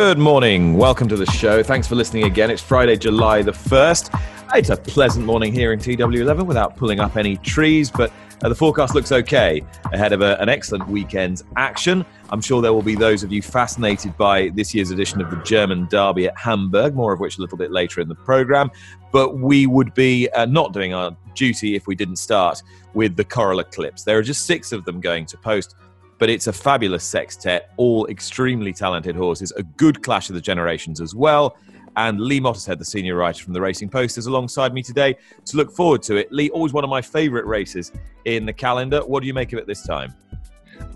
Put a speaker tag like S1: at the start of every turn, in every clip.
S1: Good morning. Welcome to the show. Thanks for listening again. It's Friday, July the 1st. It's a pleasant morning here in TW11 without pulling up any trees, but uh, the forecast looks okay ahead of a, an excellent weekend's action. I'm sure there will be those of you fascinated by this year's edition of the German Derby at Hamburg, more of which a little bit later in the programme. But we would be uh, not doing our duty if we didn't start with the Coral Eclipse. There are just six of them going to post but it's a fabulous sextet, all extremely talented horses, a good clash of the generations as well. And Lee Mottershead, the senior writer from the Racing Post, is alongside me today to look forward to it. Lee, always one of my favourite races in the calendar. What do you make of it this time?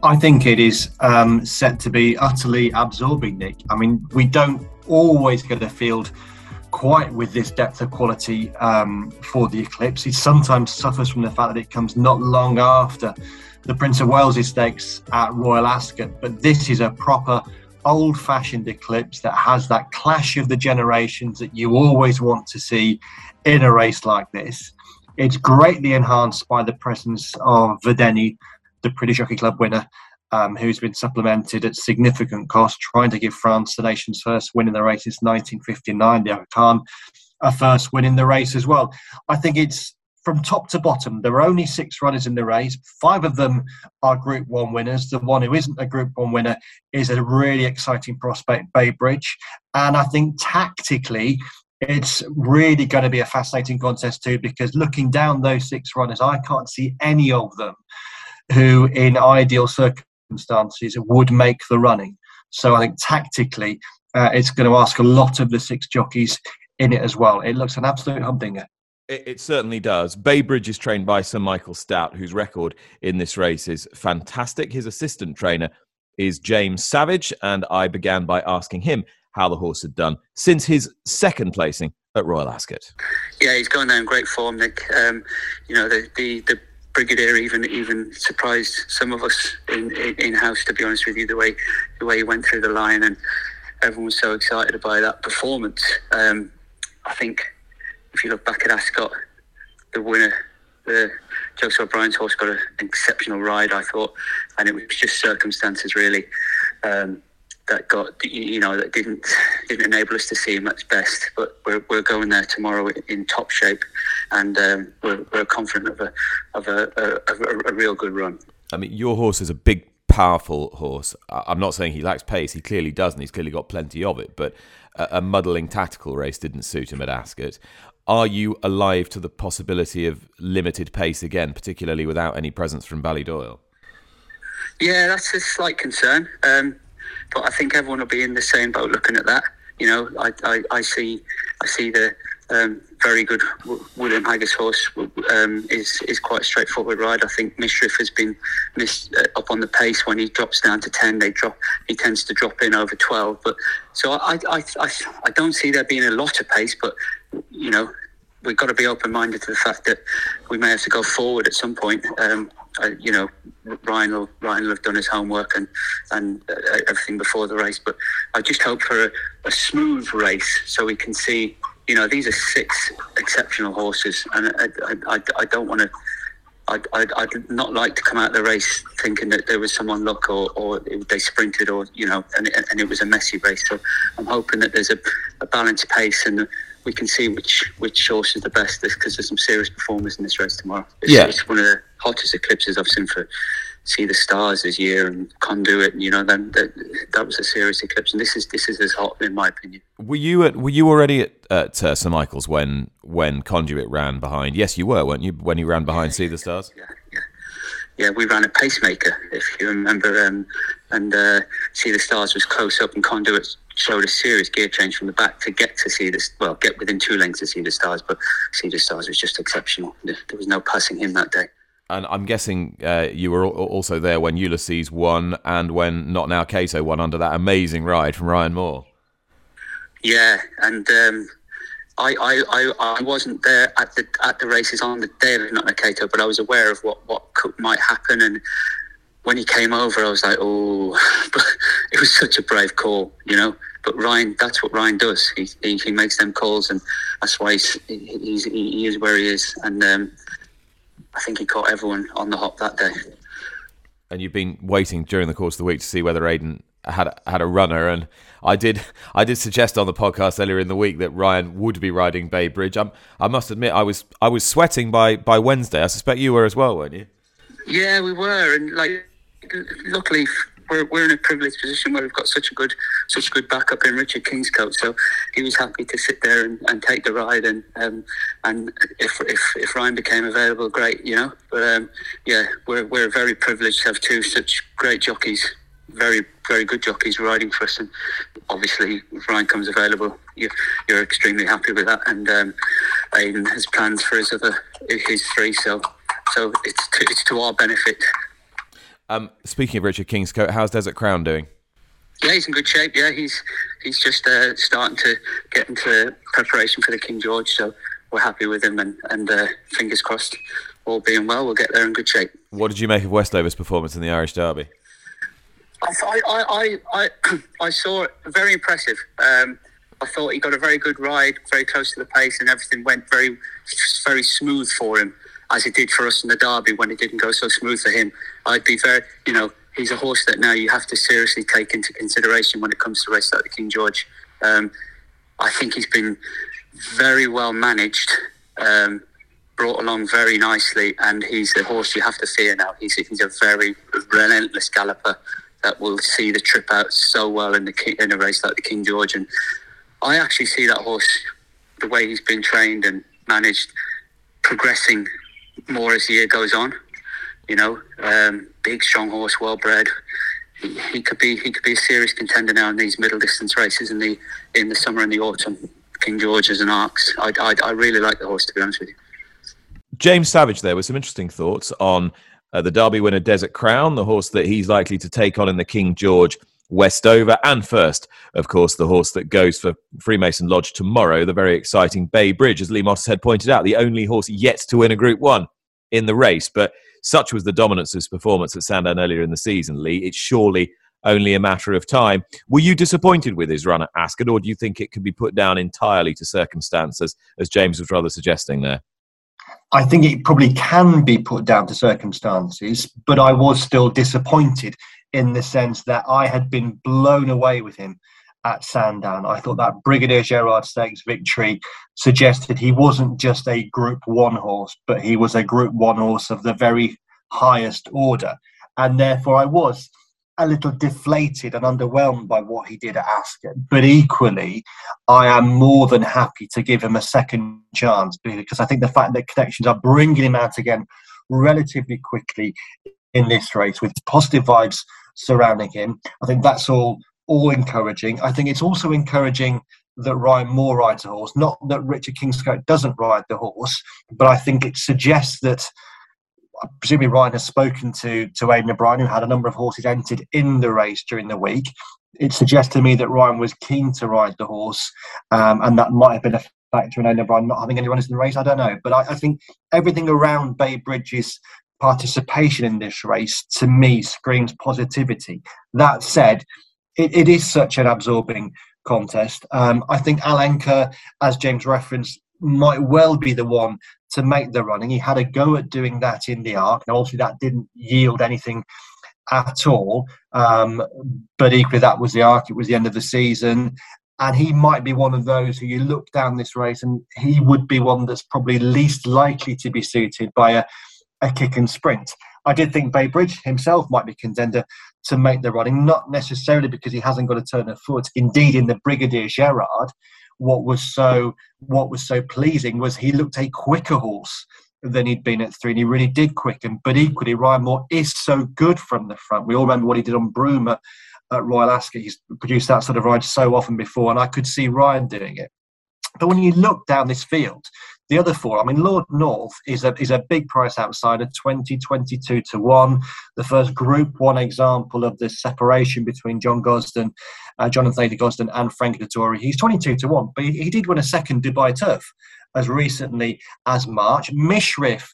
S2: I think it is um, set to be utterly absorbing, Nick. I mean, we don't always get a field quite with this depth of quality um, for the Eclipse. It sometimes suffers from the fact that it comes not long after the Prince of Wales Stakes at Royal Ascot, but this is a proper old fashioned eclipse that has that clash of the generations that you always want to see in a race like this. It's greatly enhanced by the presence of Vadeni, the British Jockey Club winner, um, who's been supplemented at significant cost, trying to give France the nation's first win in the race since 1959, the Khan, a first win in the race as well. I think it's from top to bottom, there are only six runners in the race. Five of them are Group One winners. The one who isn't a Group One winner is a really exciting prospect, Bay Bridge. And I think tactically, it's really going to be a fascinating contest too, because looking down those six runners, I can't see any of them who, in ideal circumstances, would make the running. So I think tactically, uh, it's going to ask a lot of the six jockeys in it as well. It looks an absolute humdinger.
S1: It, it, certainly does. Bay Bridge is trained by Sir Michael Stoute, whose record in this race is fantastic. His assistant trainer is James Savage, and I began by asking him how the horse had done since his second placing at Royal Ascot.
S3: Yeah, he's going in great form, Nick. Um, you know, the, the, the Brigadier even even surprised some of us in, in, in house. To be honest with you, the way the way he went through the line and everyone was so excited by that performance. Um, I think if you look back at Ascot, the winner, the Joseph O'Brien's horse got an exceptional ride, I thought, and it was just circumstances really um, that got you know that didn't didn't enable us to see him at his best. But we're, we're going there tomorrow in top shape, and um, we're, we're confident of a of a, a, a, a real good run.
S1: I mean, your horse is a big powerful horse. I'm not saying he lacks pace. He clearly doesn't. He's clearly got plenty of it. But a, muddling tactical race didn't suit him at Ascot are you alive to the possibility of limited pace again, particularly without any presence from Ballydoyle?
S3: Yeah, that's a slight concern. Um, but I think everyone will be in the same boat looking at that. You know, I, I, I see I see the um, very good William Haggas horse um, is is quite a straightforward ride. I think Mishriff has been missed uh, up on the pace when he drops down to ten. They drop. He tends to drop in over twelve. But so I I, I, I don't see there being a lot of pace. But you know we've got to be open minded to the fact that we may have to go forward at some point. Um, uh, you know, Ryan will Ryan will have done his homework and and uh, everything before the race. But I just hope for a, a smooth race so we can see you know, these are six exceptional horses, and I, I, I don't want to. I'd, I'd, I'd, not like to come out of the race thinking that there was some luck or, or they sprinted or, you know, and, and it was a messy race. So I'm hoping that there's a, a balanced pace and we can see which which horse is the best because there's some serious performers in this race tomorrow. It's, yeah. it's one of the hottest eclipses I've seen for Sea The Stars this year and Conduit. And, You know, then that, that was a serious eclipse, and this is this is as hot in my opinion.
S1: Were you at Were you already at, at uh, St Michael's when when Conduit ran behind? Yes, you were, weren't you? When you ran behind, Sea The Stars.
S3: Yeah, yeah, yeah. We ran a pacemaker, if you remember, um, and uh, Sea The Stars was close up, and Conduit showed a serious gear change from the back to get to see this. Well, get within two lengths to Sea The Stars, but Sea The Stars was just exceptional. There was no passing him that day.
S1: and I'm guessing uh, you were also there when Ulysses won and when Notnowcato won under that amazing ride from Ryan Moore.
S3: Yeah, and um, I, I, I, I, wasn't there at the at the races on the day of Notnowcato, but I was aware of what what could, might happen. And when he came over, I was like, oh, but it was such a brave call, you know. But Ryan, that's what Ryan does. He, he, he makes them calls, and that's why he's, he's he is where he is. And um, I think he caught everyone on the hop that day.
S1: And you've been waiting during the course of the week to see whether Aidan had had a runner, and I did I did suggest on the podcast earlier in the week that Ryan would be riding Bay Bridge. I'm, I must admit I was I was sweating by by Wednesday. I suspect you were as well, weren't you?
S3: Yeah, we were, and like luckily we're, we're in a privileged position where we've got such a good such good backup in Richard Kingscote. So he was happy to sit there and, and take the ride. And um, and if, if if Ryan became available, great, you know. But um, yeah, we're we're very privileged to have two such great jockeys, very very good jockeys riding for us. And obviously, if Ryan comes available, you, you're extremely happy with that. And um, Aidan has plans for his other his three. So so it's to, it's to our benefit
S1: um, speaking of Richard Kingscote, how's Desert Crown doing?
S3: Yeah, he's in good shape. Yeah, he's he's just uh, starting to get into preparation for the King George. So we're happy with him, and and uh, fingers crossed, all being well, we'll get there in good shape.
S1: What did you make of Westover's performance in the Irish Derby?
S3: I I I I, I saw it very impressive. Um, I thought he got a very good ride, very close to the pace, and everything went very very smooth for him as it did for us in the Derby when it didn't go so smooth for him. I'd be very, you know, he's a horse that now you have to seriously take into consideration when it comes to races like the King George. Um, I think he's been very well managed, um, brought along very nicely, and he's a horse you have to fear now. He's, he's a very relentless galloper that will see the trip out so well in the in a race like the King George. And I actually see that horse, the way he's been trained and managed, progressing more as the year goes on. You know, um, big, strong horse, well bred. He, could be he could be a serious contender now in these middle distance races in the in the summer and the autumn. King George's and Arcs. I, I, I really like the horse to be honest with you.
S1: James Savage there with some interesting thoughts on uh, the Derby winner Desert Crown, the horse that he's likely to take on in the King George Westover, and first, of course, the horse that goes for Freemason Lodge tomorrow, the very exciting Bay Bridge, as Lee Mottershead pointed out, the only horse yet to win a Group One in the race. But such was the dominance of his performance at Sandown earlier in the season, Lee. It's surely only a matter of time. Were you disappointed with his run at Ascot, or do you think it could be put down entirely to circumstances, as James was rather suggesting there?
S2: I think it probably can be put down to circumstances, but I was still disappointed in the sense that I had been blown away with him at Sandown. I thought that Brigadier Gerard Stakes victory suggested he wasn't just a Group 1 horse, but he was a Group 1 horse of the very highest order. And therefore, I was a little deflated and underwhelmed by what he did at Ascot. But equally, I am more than happy to give him a second chance because I think the fact that connections are bringing him out again relatively quickly in this race with positive vibes surrounding him. I think that's all all encouraging. I think it's also encouraging that Ryan Moore rides a horse. Not that Richard Kingscote doesn't ride the horse, but I think it suggests that presumably Ryan has spoken to to Aidan O'Brien, who had a number of horses entered in the race during the week. It suggests to me that Ryan was keen to ride the horse, um, and that might have been a factor in Aidan O'Brien not having any runners in the race. I don't know, but I, I think everything around Bay Bridges participation in this race to me screams positivity. That said, it, it is such an absorbing contest. Um, I think Al as James referenced, might well be the one to make the running. He had a go at doing that in the arc. Now, obviously, that didn't yield anything at all. Um, but equally, that was the arc. It was the end of the season. And he might be one of those who you look down this race, and he would be one that's probably least likely to be suited by a a kick and sprint. I did think Bay Bridge himself might be contender to make the running, not necessarily because he hasn't got a turn of foot. Indeed, in the Brigadier Gerard, what was so what was so pleasing was he looked a quicker horse than he'd been at three, and he really did quicken. But equally, Ryan Moore is so good from the front. We all remember what he did on Broome at, at Royal Ascot. He's produced that sort of ride so often before, and I could see Ryan doing it. But when you look down this field, the other four, I mean, Lord North is a is a big price outsider, 20, 22 to one. The first Group One example of the separation between John Gosden, uh, Jonathan Gosden, and Frank Dettori. He's 22 to one, but he, he did win a second Dubai Turf as recently as March. Mishriff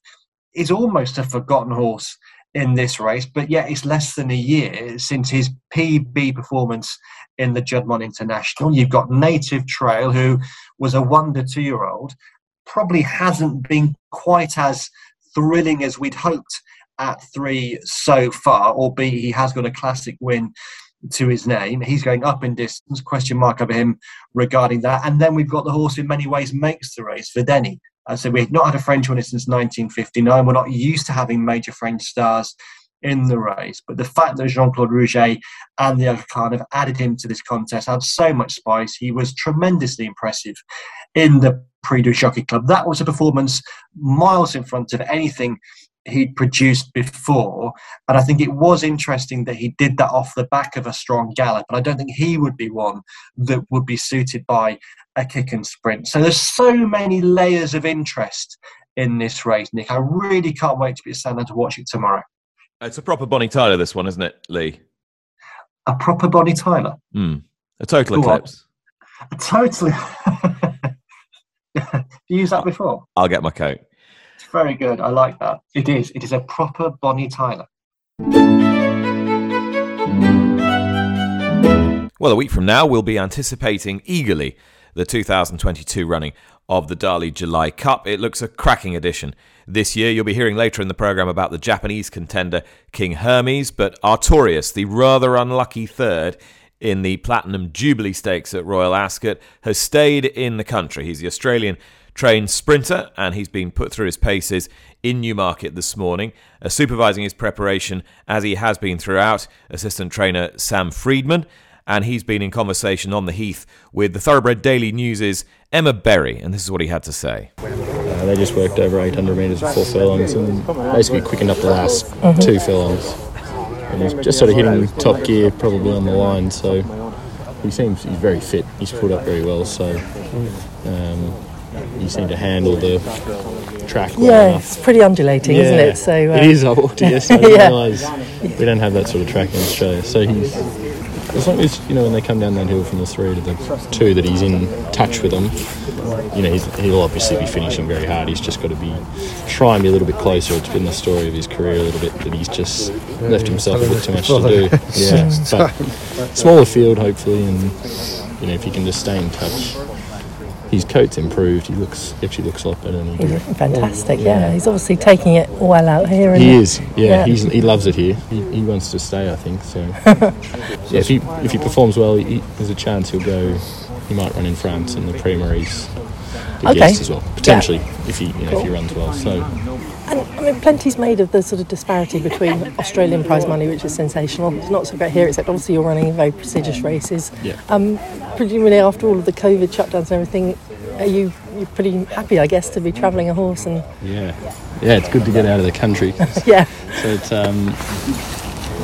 S2: is almost a forgotten horse in this race, but yet it's less than a year since his PB performance in the Juddmonte International. You've got Native Trail, who was a wonder two year old, probably hasn't been quite as thrilling as we'd hoped at three so far, or albeit he has got a classic win to his name. He's going up in distance, question mark over him regarding that. And then we've got the horse in many ways makes the race, Vadeni. Uh, so we've not had a French winner since 1959. We're not used to having major French stars in the race. But the fact that Jean Claude Rouget and the other Khan have added him to this contest had so much spice. He was tremendously impressive in the Prix Jockey Club. That was a performance miles in front of anything he'd produced before. And I think it was interesting that he did that off the back of a strong gallop. And I don't think he would be one that would be suited by a kick and sprint. So there's so many layers of interest in this race, Nick. I really can't wait to be stand to watch it tomorrow.
S1: It's a proper Bonnie Tyler, this one, isn't it, Lee?
S2: A proper Bonnie Tyler.
S1: Mm. A total eclipse.
S2: A totally. You used that before?
S1: I'll get my coat.
S2: It's very good. I like that. It is. It is a proper Bonnie Tyler.
S1: Well, a week from now, we'll be anticipating eagerly the 2022 running of the Darley July Cup. It looks a cracking edition this year. You'll be hearing later in the programme about the Japanese contender King Hermes, but Artorius, the rather unlucky third in the Platinum Jubilee Stakes at Royal Ascot, has stayed in the country. He's the Australian trained sprinter and he's been put through his paces in Newmarket this morning, uh, supervising his preparation as he has been throughout, assistant trainer Sam Freedman and he's been in conversation on the heath with the Thoroughbred Daily News' Emma Berry, and this is what he had to say.
S4: Uh, they just worked over 800 metres of four furlongs and basically quickened up the last mm-hmm. two furlongs. And he's just sort of hitting top gear, probably on the line, so he seems he's very fit. He's pulled up very well, so um, he seemed to handle the track well
S5: yeah,
S4: enough.
S5: it's pretty undulating,
S4: yeah,
S5: isn't it? So uh,
S4: it is old. Yes, I yeah. realise we don't have that sort of track in Australia. So he's as long as you know when they come down that hill from the three to the two that he's in touch with them you know he'll obviously be finishing very hard he's just got to be try and be a little bit closer it's been the story of his career a little bit that he's just left himself a bit too much to do yeah but smaller field hopefully and you know if he can just stay in touch his coat's improved. He looks actually looks a lot better than he
S5: did. Fantastic, yeah. yeah. He's obviously taking it well out here.
S4: He is, yeah. yeah. he loves it here. He, he, wants to stay, I think. So, yeah, if he if he performs well, he, there's a chance he'll go. He might run in France and the Prix Maurice. Okay. as well, potentially yeah. if he you know cool. if he runs well. So
S5: and I mean, plenty's made of the sort of disparity between Australian prize money, which is sensational. It's not so great here, except obviously you're running very prestigious races.
S4: Yeah.
S5: Um, presumably, after all of the COVID shutdowns and everything, are you you're pretty happy, I guess, to be travelling a horse and.
S4: Yeah, yeah, it's good to get out of the country.
S5: yeah.
S4: So it's um,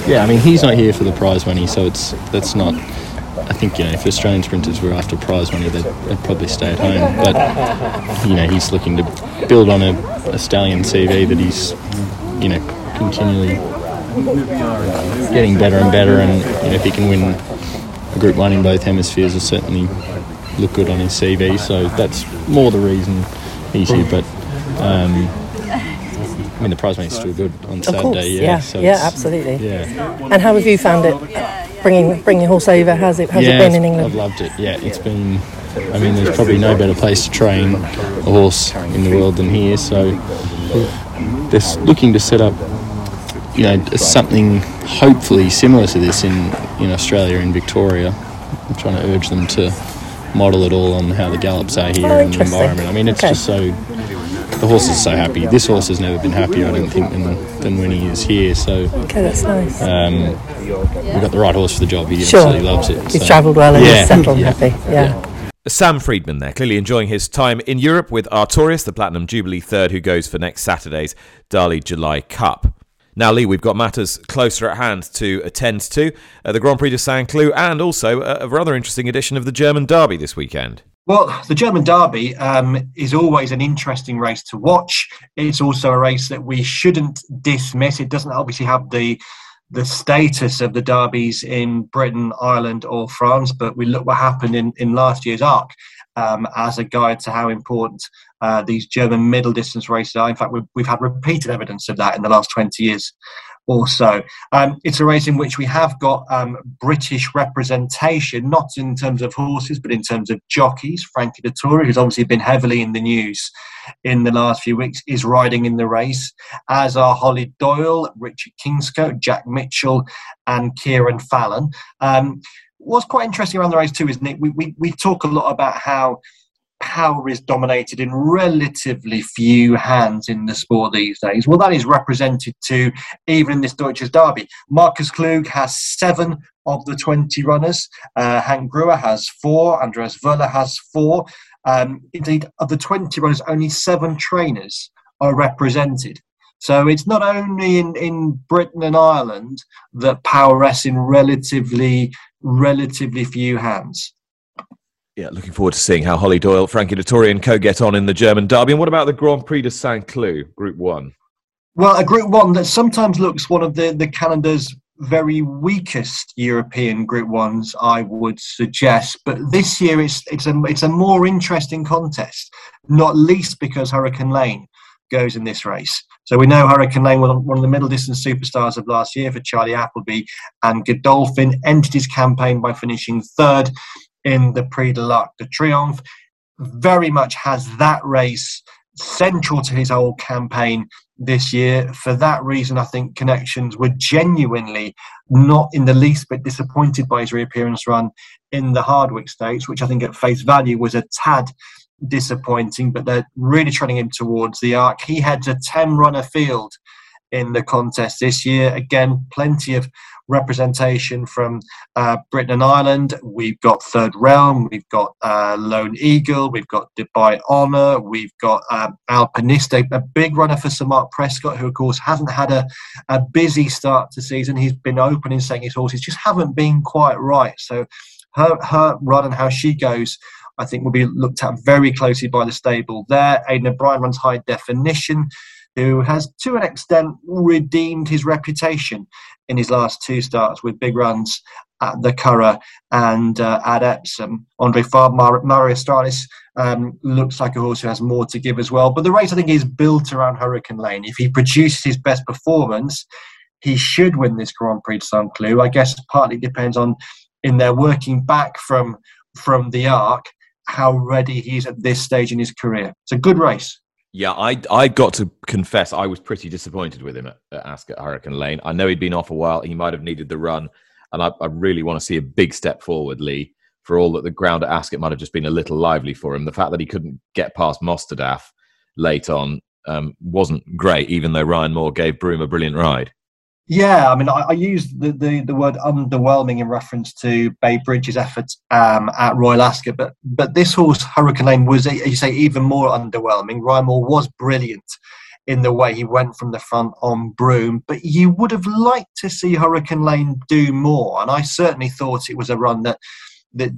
S4: yeah. I mean, he's not here for the prize money, so it's that's not I think you know if Australian sprinters were after prize money, they'd, they'd, probably stay at home. But you know he's looking to build on a, a stallion CV that he's you know continually getting better and better. And you know if he can win a Group One in both hemispheres, will certainly look good on his CV. So that's more the reason he's here. But um, I mean the prize money is still good on Saturday.
S5: Course,
S4: yeah,
S5: yeah,
S4: so
S5: yeah, absolutely.
S4: Yeah.
S5: And how have you found it? Bringing bringing horse over? How's it has
S4: yeah,
S5: it been in England?
S4: I've loved it. Yeah, it's been. I mean, there's probably no better place to train a horse in the world than here. So they're looking to set up, you know, something hopefully similar to this in in Australia in Victoria. I'm trying to urge them to model it all on how the gallops are here
S5: oh,
S4: and the environment. I mean, it's okay. just so the horse is so happy. This horse has never been happier, I don't think, than, than when he is here. So
S5: okay, that's nice.
S4: Um, we've got the right horse for the job. He sure. absolutely loves it.
S5: He's so. travelled well and yeah. he's settled yeah. happy. Yeah. yeah.
S1: Sam Freedman there, clearly enjoying his time in Europe with Artorius, the Platinum Jubilee third, who goes for next Saturday's Darley July Cup. Now, Lee, we've got matters closer at hand to attend to. Uh, the Grand Prix de Saint Cloud and also a, a rather interesting edition of the German Derby this weekend.
S2: Well, the German Derby um, is always an interesting race to watch. It's also a race that we shouldn't dismiss. It doesn't obviously have the the status of the derbies in Britain, Ireland, or France, but we look what happened in, in last year's Arc um, as a guide to how important uh, these German middle distance races are. In fact, we've, we've had repeated evidence of that in the last 20 years also. Um, it's a race in which we have got um, British representation, not in terms of horses, but in terms of jockeys. Frankie Dettori, who's obviously been heavily in the news in the last few weeks, is riding in the race, as are Holly Doyle, Richard Kingscote, Jack Mitchell, and Kieran Fallon. Um, what's quite interesting around the race too is Nick, we, we, we talk a lot about how power is dominated in relatively few hands in the sport these days. Well, that is represented to even in this Deutsches Derby. Markus Klug has seven of the 20 runners. Uh, Henk Grewe has four. Andreas Wöhler has four. Um, indeed, of the 20 runners, only seven trainers are represented. So it's not only in, in Britain and Ireland that power rests in relatively relatively few hands.
S1: Yeah, looking forward to seeing how Holly Doyle, Frankie Dettori, and co get on in the German Derby. And what about the Grand Prix de Saint Cloud, Group One?
S2: Well, a Group One that sometimes looks one of the, the Canada's very weakest European Group Ones, I would suggest. But this year, it's it's a it's a more interesting contest, not least because Hurricane Lane goes in this race. So we know Hurricane Lane was one of the middle distance superstars of last year for Charlie Appleby, and Godolphin ended his campaign by finishing third in the Prix de l'Arc de Triomphe, very much has that race central to his whole campaign this year. For that reason, I think connections were genuinely not in the least bit disappointed by his reappearance run in the Hardwicke Stakes, which I think at face value was a tad disappointing, but they're really trending him towards the arc. He heads a 10 runner field in the contest this year. Again, plenty of representation from uh, Britain and Ireland. We've got Third Realm, we've got uh, Lone Eagle, we've got Dubai Honor, we've got um, Alpiniste, a big runner for Sir Mark Prescott, who of course hasn't had a, a busy start to season. He's been open in saying his horses just haven't been quite right. So her her run and how she goes. I think will be looked at very closely by the stable there. Aidan O'Brien runs high definition who has to an extent redeemed his reputation in his last two starts with big runs at the Curragh and uh, at Epsom. Andre Fabre, Mare Australis um, looks like a horse who has more to give as well. But the race, I think, is built around Hurricane Lane. If he produces his best performance, he should win this Grand Prix de Saint Cloud. I guess partly depends on in their working back from from the arc how ready he is at this stage in his career. It's a good race.
S1: Yeah, I I got to confess I was pretty disappointed with him at, at Ascot Hurricane Lane. I know he'd been off a while. He might have needed the run, and I, I really want to see a big step forward, Lee. For all that the ground at Ascot might have just been a little lively for him, the fact that he couldn't get past Mostahdaf late on um, wasn't great. Even though Ryan Moore gave Broome a brilliant ride.
S2: Yeah, I mean, I, I used the, the, the, word underwhelming in reference to Bay Bridge's efforts um, at Royal Ascot, but but this horse Hurricane Lane was, as you say, even more underwhelming. Moore was brilliant in the way he went from the front on Broome, but you would have liked to see Hurricane Lane do more, and I certainly thought it was a run that that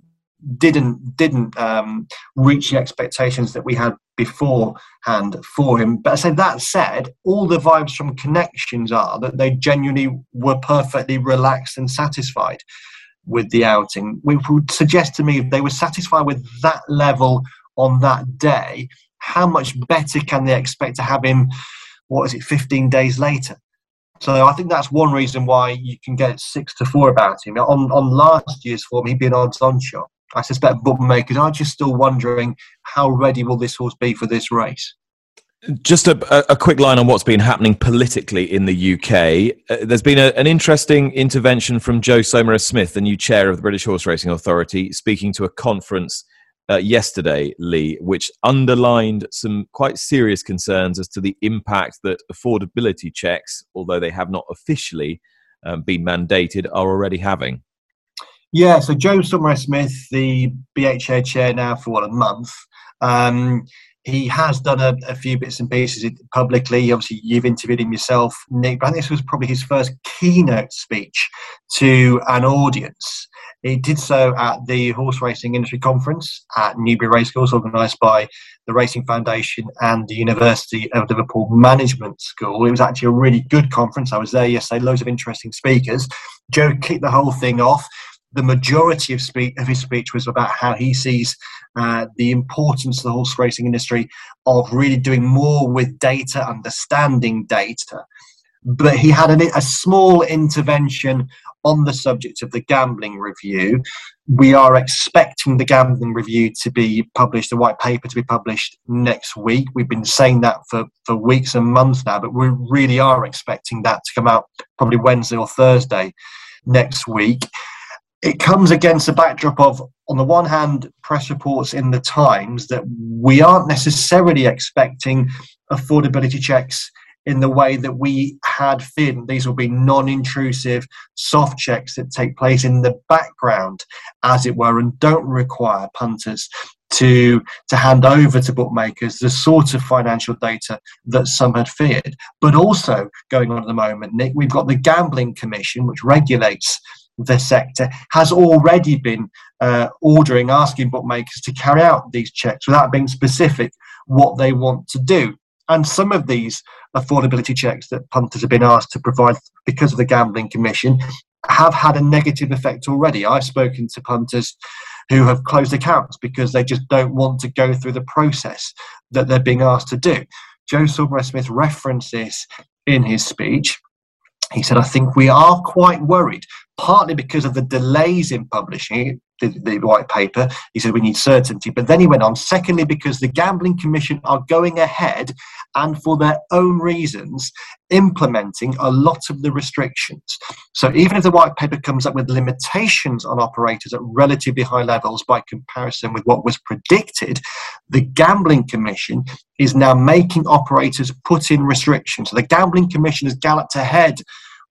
S2: didn't didn't um, reach the expectations that we had beforehand for him. But I say that said, all the vibes from connections are that they genuinely were perfectly relaxed and satisfied with the outing. Which would suggest to me if they were satisfied with that level on that day, how much better can they expect to have him? What is it, 15 days later? So I think that's one reason why you can get six to four about him. On on last year's form, he'd be an odds-on shot. I suspect bookmakers are just still wondering how ready will this horse be for this race.
S1: Just a, a, quick line on what's been happening politically in the UK. Uh, there's been a, an interesting intervention from Joe Saumarez Smith, the new chair of the British Horse Racing Authority, speaking to a conference uh, yesterday, Lee, which underlined some quite serious concerns as to the impact that affordability checks, although they have not officially um, been mandated, are already having.
S2: Yeah, so Joe Saumarez Smith, the BHA chair now for what a month. Um, he has done a, a, few bits and pieces publicly. Obviously, you've interviewed him yourself, Nick. But I think this was probably his first keynote speech to an audience. He did so at the Horse Racing Industry Conference at Newbury Racecourse, organised by the Racing Foundation and the University of Liverpool Management School. It was actually a really good conference. I was there yesterday, loads of interesting speakers. Joe kicked the whole thing off the majority of, speech, of his speech was about how he sees uh, the importance of the horse racing industry of really doing more with data, understanding data. But he had an, a small intervention on the subject of the gambling review. We are expecting the gambling review to be published, the white paper to be published next week. We've been saying that for, for weeks and months now, but we really are expecting that to come out probably Wednesday or Thursday next week it comes against a backdrop of, on the one hand, press reports in the Times that we aren't necessarily expecting affordability checks in the way that we had feared. These will be non intrusive soft checks that take place in the background, as it were, and don't require punters to to hand over to bookmakers the sort of financial data that some had feared. But also going on at the moment, Nick, we've got the Gambling Commission, which regulates the sector has already been uh, ordering, asking bookmakers to carry out these checks without being specific what they want to do. And some of these affordability checks that punters have been asked to provide because of the Gambling Commission have had a negative effect already. I've spoken to punters who have closed accounts because they just don't want to go through the process that they're being asked to do. Joe Saumarez Smith referenced this in his speech. He said, I think we are quite worried partly because of the delays in publishing the, the, white paper. He said we need certainty. But then he went on, secondly, because the Gambling Commission are going ahead and for their own reasons implementing a lot of the restrictions. So even if the white paper comes up with limitations on operators at relatively high levels by comparison with what was predicted, the Gambling Commission is now making operators put in restrictions. So the Gambling Commission has galloped ahead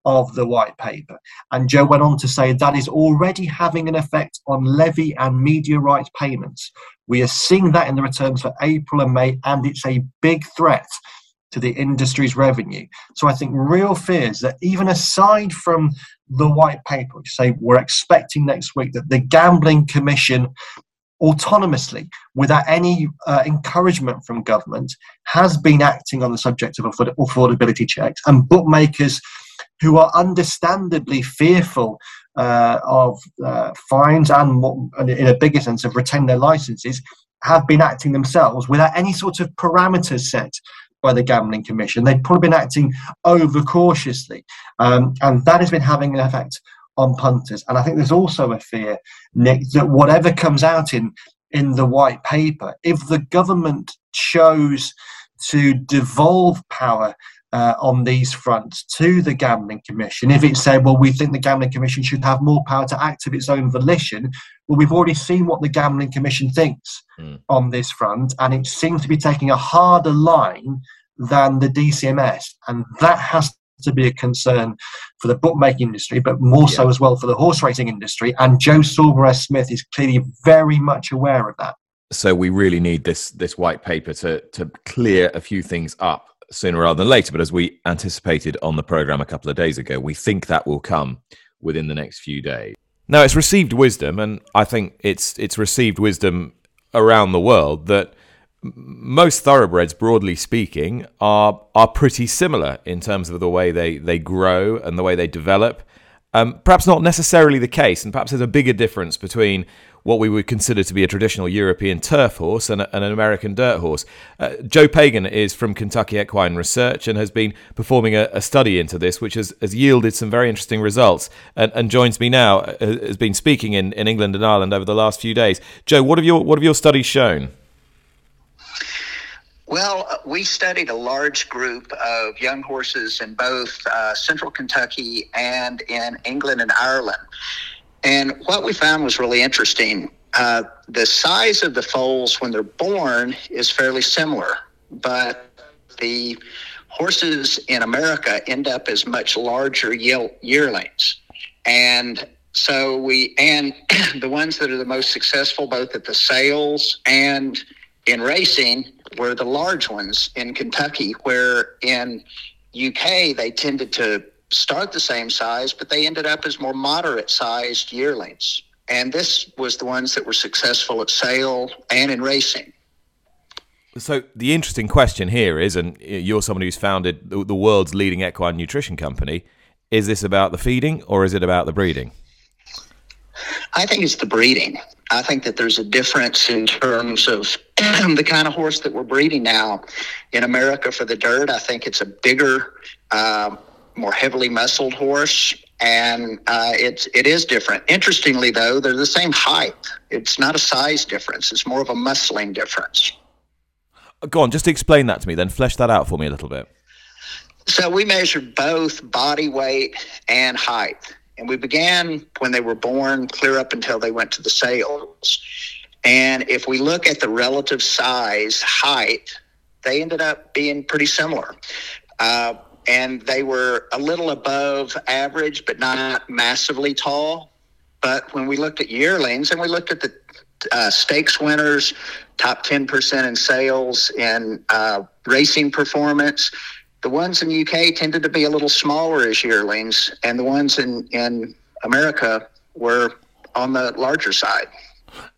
S2: of the white paper. And Joe went on to say that is already having an effect on levy and media rights payments. We are seeing that in the returns for April and May, and it's a big threat to the industry's revenue. So I think real fears that even aside from the white paper, which say we're expecting next week that the gambling commission autonomously, without any uh, encouragement from government, has been acting on the subject of affordability checks, and bookmakers who are understandably fearful uh, of uh, fines and, in a bigger sense, of retaining their licenses, have been acting themselves without any sort of parameters set by the Gambling Commission. They've probably been acting over cautiously, um, and that has been having an effect on punters. And I think there's also a fear, Nick, that whatever comes out in in the white paper, if the government chose to devolve power uh, on these fronts to the Gambling Commission. If it said, well, we think the Gambling Commission should have more power to act of its own volition, well, we've already seen what the Gambling Commission thinks mm. on this front, and it seems to be taking a harder line than the DCMS, and that has to be a concern for the bookmaking industry, but more yeah. so as well for the horse racing industry. And Joe Saumarez Smith is clearly very much aware of that.
S1: So we really need this this white paper to to clear a few things up sooner rather than later. But as we anticipated on the program a couple of days ago, we think that will come within the next few days. Now, it's received wisdom, and I think it's it's received wisdom around the world that most thoroughbreds, broadly speaking, are are pretty similar in terms of the way they, they grow and the way they develop. Um, perhaps not necessarily the case, and perhaps there's a bigger difference between what we would consider to be a traditional European turf horse and, and an American dirt horse. Uh, Joe Pagan is from Kentucky Equine Research and has been performing a, a study into this, which has, has, yielded some very interesting results and, and joins me now, uh, has been speaking in, in England and Ireland over the last few days. Joe, what have your, what have your studies shown?
S3: Well, uh, we studied a large group of young horses in both uh, central Kentucky and in England and Ireland. And what we found was really interesting. Uh, the size of the foals when they're born is fairly similar, but the horses in America end up as much larger yearlings. And so we, and the ones that are the most successful, both at the sales and in racing,
S6: were the large ones in Kentucky, where in UK they tended to start the same size, but they ended up as more moderate sized yearlings. And this was the ones that were successful at sale and in racing.
S1: So the interesting question here is, and you're somebody who's founded the world's leading equine nutrition company, is this about the feeding or is it about the breeding?
S6: I think it's the breeding. I think that there's a difference in terms of the kind of horse that we're breeding now in America for the dirt. I think it's a bigger, uh, more heavily muscled horse, and uh, it's it is different. Interestingly, though, they're the same height. It's not a size difference. It's more of a muscling difference.
S1: Go on, just explain that to me. Then flesh that out for me a little bit.
S6: So we measured both body weight and height. And we began when they were born, clear up until they went to the sales. And if we look at the relative size, height, they ended up being pretty similar. Uh, and they were a little above average, but not massively tall. But when we looked at yearlings and we looked at the uh, stakes winners, top 10% in sales and uh, racing performance, the ones in the UK tended to be a little smaller as yearlings, and the ones in, in America were on the larger side.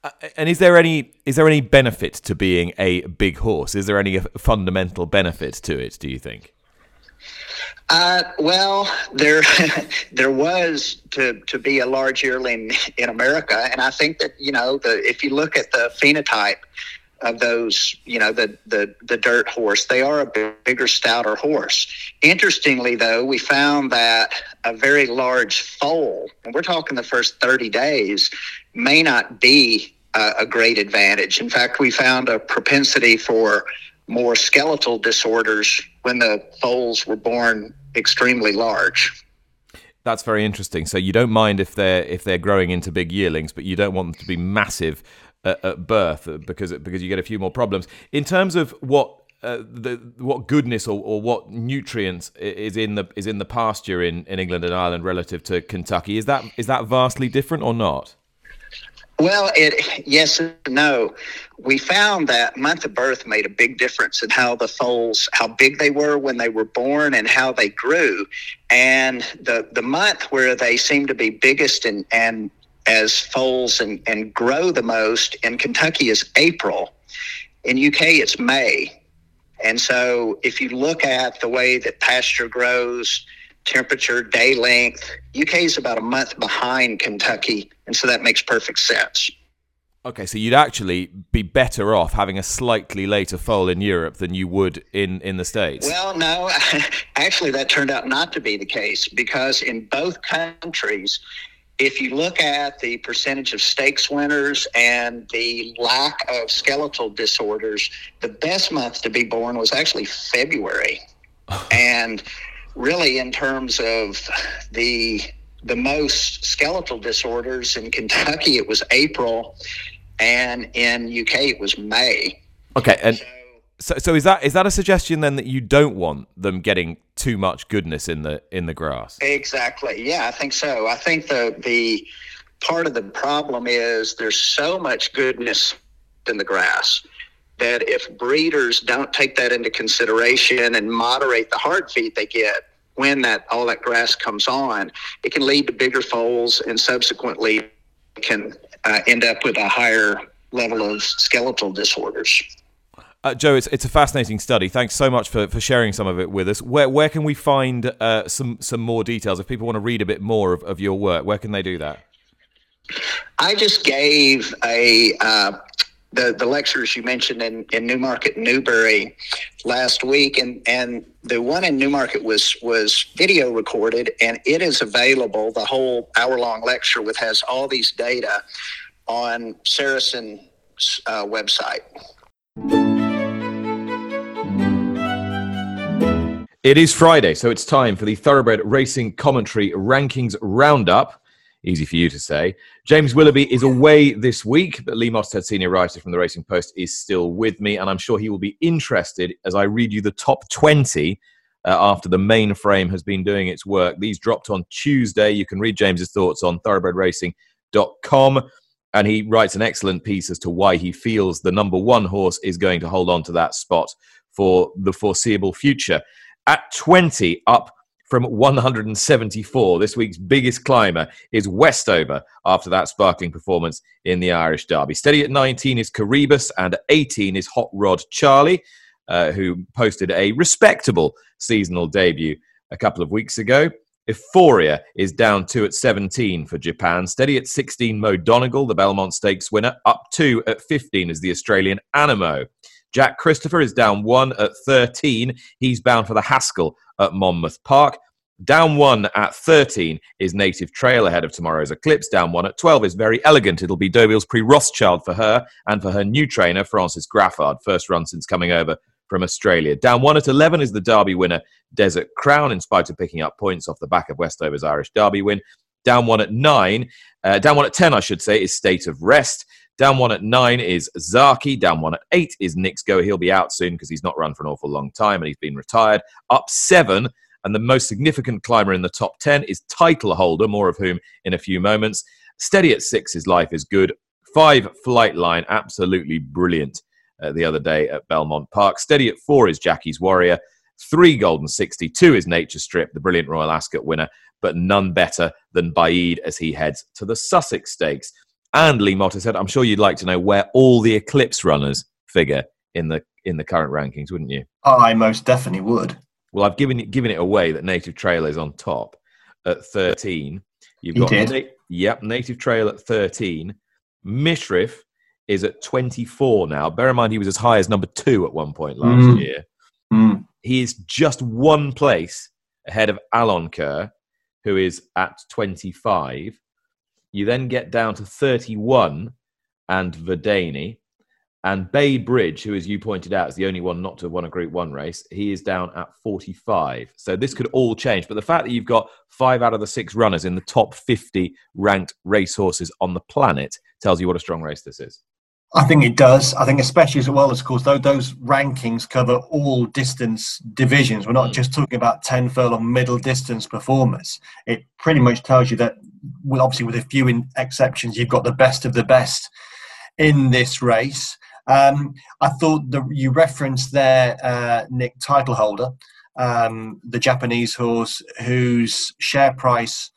S1: Uh, and is there any is there any benefit to being a big horse? Is there any fundamental benefit to it? Do you think?
S6: Uh, well, there there was to to be a large yearling in America, and I think that you know the if you look at the phenotype of those, you know, the, the, the dirt horse. They are a bigger, stouter horse. Interestingly, though, we found that a very large foal, and we're talking the first 30 days, may not be a, a great advantage. In fact, we found a propensity for more skeletal disorders when the foals were born extremely large.
S1: That's very interesting. So you don't mind if they're if they're growing into big yearlings, but you don't want them to be massive at, at birth because because you get a few more problems. In terms of what uh, the what goodness or, or what nutrients is in the is in the pasture in, in England and Ireland relative to Kentucky is that is that vastly different or not?
S6: Well, it yes and no. We found that month of birth made a big difference in how the foals, how big they were when they were born, and how they grew. And the the month where they seemed to be biggest and and as foals and, and grow the most in Kentucky is April. In UK, it's May. And so if you look at the way that pasture grows, temperature, day length, UK is about a month behind Kentucky. And so that makes perfect sense.
S1: Okay, so you'd actually be better off having a slightly later foal in Europe than you would in, in the States.
S6: Well, no, actually, that turned out not to be the case because in both countries, if you look at the percentage of stakes winners and the lack of skeletal disorders, the best month to be born was actually February. and really, in terms of the the most skeletal disorders in Kentucky, it was April, and in UK it was May.
S1: Okay, and. So, so, so is that is that a suggestion then that you don't want them getting too much goodness in the in the grass?
S6: Exactly. Yeah, I think so. I think the the part of the problem is there's so much goodness in the grass that if breeders don't take that into consideration and moderate the hard feed they get when that all that grass comes on, it can lead to bigger foals and subsequently can uh, end up with a higher level of skeletal disorders.
S1: Uh, Joe, it's, it's a fascinating study. Thanks so much for, for sharing some of it with us. Where where can we find uh, some some more details if people want to read a bit more of, of your work? Where can they do that?
S6: I just gave a uh, the the lectures you mentioned in, in Newmarket, Newbury last week, and and the one in Newmarket was was video recorded, and it is available. The whole hour long lecture with has all these data on Saracen's uh, website.
S1: It is Friday, so it's time for the Thoroughbred Racing Commentary Rankings Roundup. Easy for you to say. James Willoughby is away this week, but Lee Mottershead, senior writer from the Racing Post, is still with me, and I'm sure he will be interested as I read you the top 20 uh, after the mainframe has been doing its work. These dropped on Tuesday. You can read James's thoughts on thoroughbredracing.com. and he writes an excellent piece as to why he feels the number one horse is going to hold on to that spot for the foreseeable future. At 20, up from 174. This week's biggest climber is Westover after that sparkling performance in the Irish Derby. Steady at 19 is Coroebus, and at 18 is Hot Rod Charlie, uh, who posted a respectable seasonal debut a couple of weeks ago. Efforia is down two at 17 for Japan. Steady at 16, Mo Donegal, the Belmont Stakes winner. Up two at 15 is the Australian Anamoe. Jack Christopher is down one at 13. He's bound for the Haskell at Monmouth Park. Down one at 13 is Native Trail ahead of tomorrow's Eclipse. Down one at 12 is Very Elegant. It'll be Deauville's Prix Rothschild for her and for her new trainer, Francis Graffard. First run since coming over from Australia. Down one at 11 is the Derby winner, Desert Crown, in spite of picking up points off the back of Westover's Irish Derby win. Down one at nine, uh, down one at 10, I should say, is State of Rest. Down one at nine is Zaaki. Down one at eight is Knicks Go. He'll be out soon because he's not run for an awful long time and he's been retired. Up seven, and the most significant climber in the top 10 is Titleholder, more of whom in a few moments. Steady at six, his life is good. Five, Flightline, absolutely brilliant uh, the other day at Belmont Park. Steady at four is Jackie's Warrior. Three Golden 60. Two is Nature Strip, the brilliant Royal Ascot winner, but none better than Baaeed as he heads to the Sussex Stakes. And Lee Mottershead, I'm sure you'd like to know where all the Eclipse runners figure in the in the current rankings, wouldn't you?
S2: I most definitely would.
S1: Well, I've given it, given it away that Native Trail is on top at 13. You've
S2: He
S1: got
S2: did.
S1: Na- yep, Native Trail at 13. Mishriff is at 24 now. Bear in mind he was as high as number two at one point last
S2: Mm.
S1: year.
S2: Mm.
S1: He is just one place ahead of Alenquer, who is at 25. You then get down to 31 and Vadeni. And Bay Bridge, who, as you pointed out, is the only one not to have won a Group 1 race, he is down at 45. So this could all change. But the fact that you've got five out of the six runners in the top 50 ranked racehorses on the planet tells you what a strong race this is.
S2: I think it does. I think especially as well as, of course, though those rankings cover all distance divisions. We're not
S1: Mm.
S2: just talking about 10 furlong middle distance performers. It pretty much tells you that, well, obviously, with a few in exceptions, you've got the best of the best in this race. Um, I thought that you referenced there, uh, Nick, Titleholder, um, the Japanese horse whose share price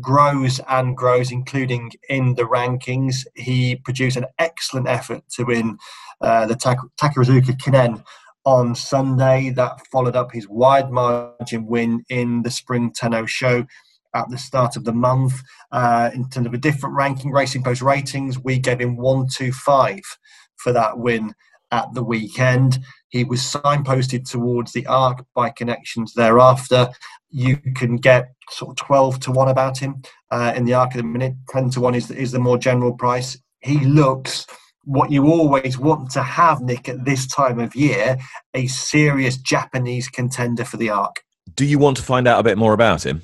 S2: grows and grows, including in the rankings. He produced an excellent effort to win uh, the Tak- Takarazuka Kinen on Sunday. That followed up his wide margin win in the Spring Tenno Show at the start of the month. Uh, in terms of a different ranking, Racing Post ratings, we gave him 125 for that win at the weekend. He was signposted towards the Arc by connections thereafter. You can get sort of 12 to 1 about him uh, in the Arc at the minute. 10 to 1 is, is the more general price. He looks what you always want to have, Nick, at this time of year a serious Japanese contender for the Arc.
S1: Do you want to find out a bit more about him?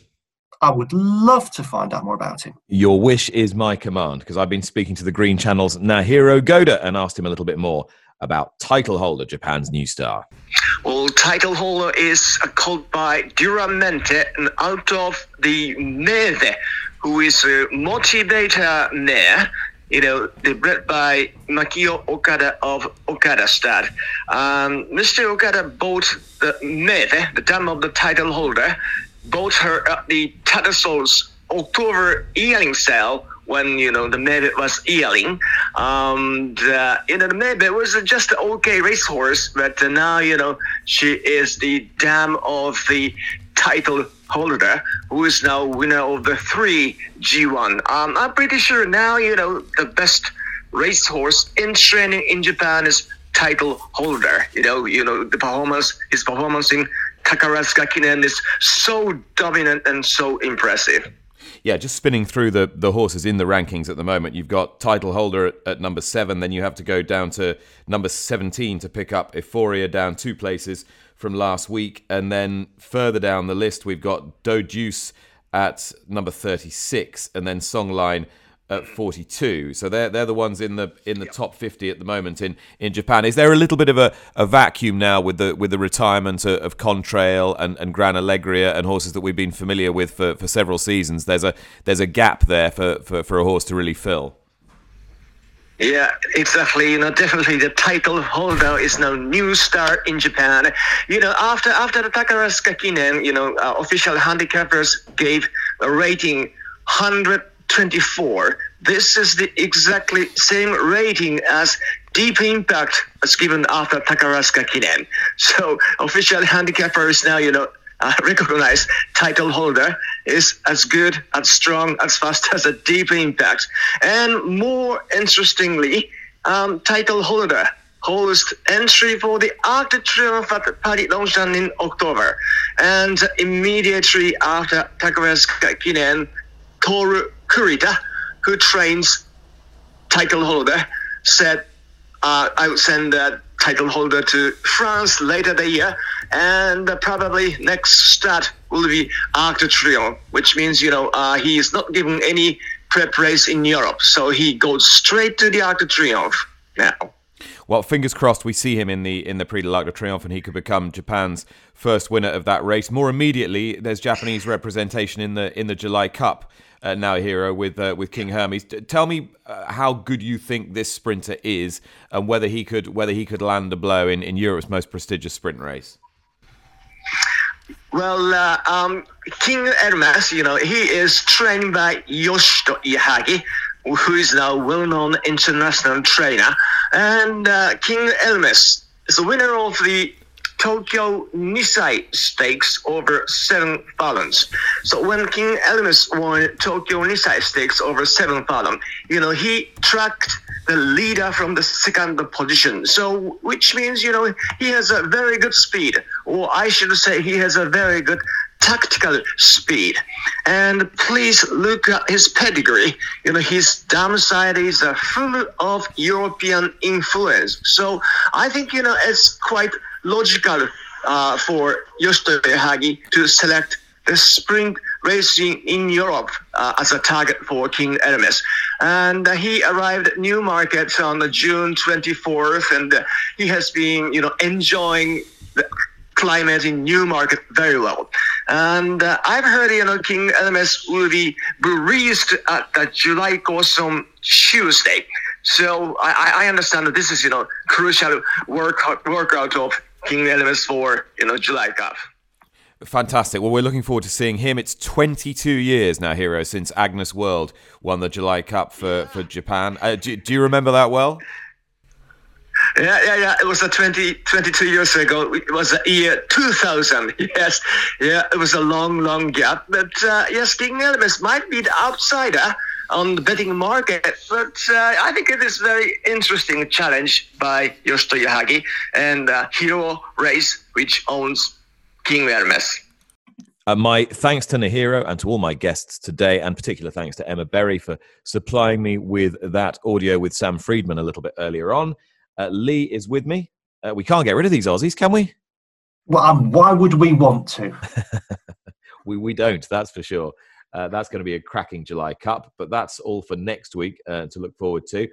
S2: I would love to find out more about him.
S1: Your wish is my command because I've been speaking to the Green Channel's Naohiro Goda and asked him a little bit more about Titleholder Japan's new star.
S7: Well, Titleholder is called by Duramente and out of the Neve, who is a motivator mare. You know, they're bred by Makio Okada of Okada Stud. Um, Mr. Okada bought the Neve, the dam of the Titleholder, bought her at the Tattersalls October earring sale when you know the Neve was earring. Um, the, you know the Neve was just an okay racehorse, but now you know she is the dam of the title holder, who is now winner of the three G1. Um, I'm pretty sure now you know the best racehorse in training in Japan is title holder. You know, you know the performance, his performance in Takarazuka Kinen is so dominant and so impressive.
S1: Yeah, just spinning through the, the horses in the rankings at the moment. You've got Titleholder at, at number seven, then you have to go down to number 17 to pick up Efforia down two places from last week. And then further down the list, we've got Do Deuce at number 36, and then Songline at 42. So they're they're the ones in the in the top 50 at the moment in, in Japan. Is there a little bit of a, a vacuum now with the with the retirement of, of Contrail and, and Gran Alegria and horses that we've been familiar with for, for several seasons? There's a there's a gap there for, for, for a horse to really fill.
S7: Yeah, exactly. You know, definitely the Titleholder is now new star in Japan. You know, after after the Takarazuka Kinen, you know, uh, official handicappers gave a rating 124. This is the exactly same rating as Deep Impact was given after Takarazuka Kinen. So official handicappers now, you know, uh, recognized Titleholder is as good, as strong, as fast as a deep impact. And more interestingly, um, Titleholder holds entry for the Arc de Triomphe at Paris Longchamp in October. And immediately after Takarazuka Kinen, Toru Kurita, who trains Titleholder, said, uh, I would send that Titleholder to France later the year, and probably next start will be Arc de Triomphe, which means you know uh, he is not given any prep race in Europe, so he goes straight to the Arc de Triomphe now.
S1: Well, fingers crossed we see him in the in the Prix de l'Arc de Triomphe and he could become Japan's first winner of that race. More immediately, there's Japanese representation in the in the July Cup uh, Naohiro with uh, with King Hermes. Tell me uh, how good you think this sprinter is, and whether he could whether he could land a blow in, in Europe's most prestigious sprint race.
S7: Well, uh, um, King Hermes, you know, he is trained by Yoshito Yahagi, who is now well-known international trainer, and uh, King Hermes is the winner of the Tokyo Nisei Stakes over seven furlongs. So when King Hermes won Tokyo Nisei Stakes over seven furlong, you know, he tracked the leader from the second position. So which means, you know, he has a very good speed, or I should say he has a very good tactical speed. And please look at his pedigree. You know, his downside is uh, full of European influence. So I think, you know, it's quite logical uh, for Yoshito Yahagi to select the sprint racing in Europe uh, as a target for King Hermes. And uh, he arrived at Newmarket on June 24th, and uh, he has been, you know, enjoying the climate in Newmarket very well. And uh, I've heard, you know, King Hermes will be released at the July course on Tuesday. So I, I understand that this is, you know, crucial workout, workout of King Hermes for, you know, July Cup.
S1: Fantastic. Well, we're looking forward to seeing him. It's 22 years now, Hero, since Agnes World won the July Cup for, for Japan. Uh, do, do you remember that well?
S7: Yeah, yeah, yeah. It was a 20, 22 years ago. It was the year 2000. Yes, yeah. It was a long, long gap. But uh, yes, King Hermes might be the outsider on the betting market. But uh, I think it is a very interesting challenge by Yoshito Yahagi and uh, Hero Race, which owns King Hermes.
S1: Uh, my thanks to Naohiro and to all my guests today, and particular thanks to Emma Berry for supplying me with that audio with Sam Freedman a little bit earlier on. Uh, Lee is with me. Uh, we can't get rid of these Aussies, can we?
S2: Well, um, why would we want to?
S1: we we don't. That's for sure. Uh, that's going to be a cracking July Cup, but that's all for next week uh, to look forward to.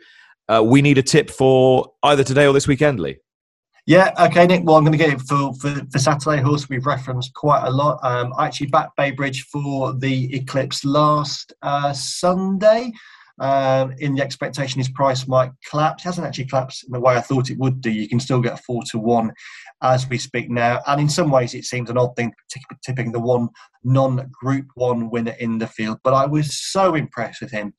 S1: Uh, we need a tip for either today or this weekend, Lee.
S2: Yeah, okay, Nick. Well, I'm going to get it for, for, for Saturday horse. We've referenced quite a lot. Um, I actually backed Bay Bridge for the Eclipse last uh, Sunday. Um, in the expectation his price might collapse. It hasn't actually collapsed in the way I thought it would do. You can still get four to one as we speak now. And in some ways, it seems an odd thing, tipping the one non Group One winner in the field. But I was so impressed with him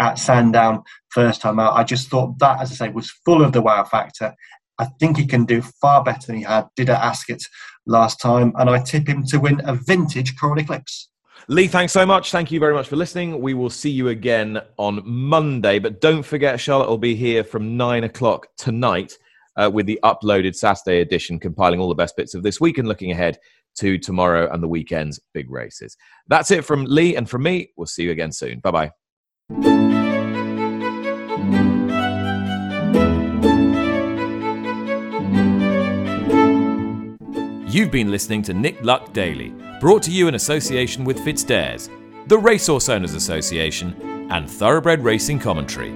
S2: at Sandown first time out. I just thought that, as I say, was full of the wow factor. I think he can do far better than he had did at Ascot last time, and I tip him to win a vintage Coral Eclipse.
S1: Lee, thanks so much. Thank you very much for listening. We will see you again on Monday, but don't forget, Charlotte will be here from nine o'clock tonight uh, with the uploaded Saturday edition, compiling all the best bits of this week and looking ahead to tomorrow and the weekend's big races. That's it from Lee and from me. We'll see you again soon. Bye bye. You've been listening to Nick Luck Daily, brought to you in association with FitzDares, the Racehorse Owners Association, and Thoroughbred Racing Commentary.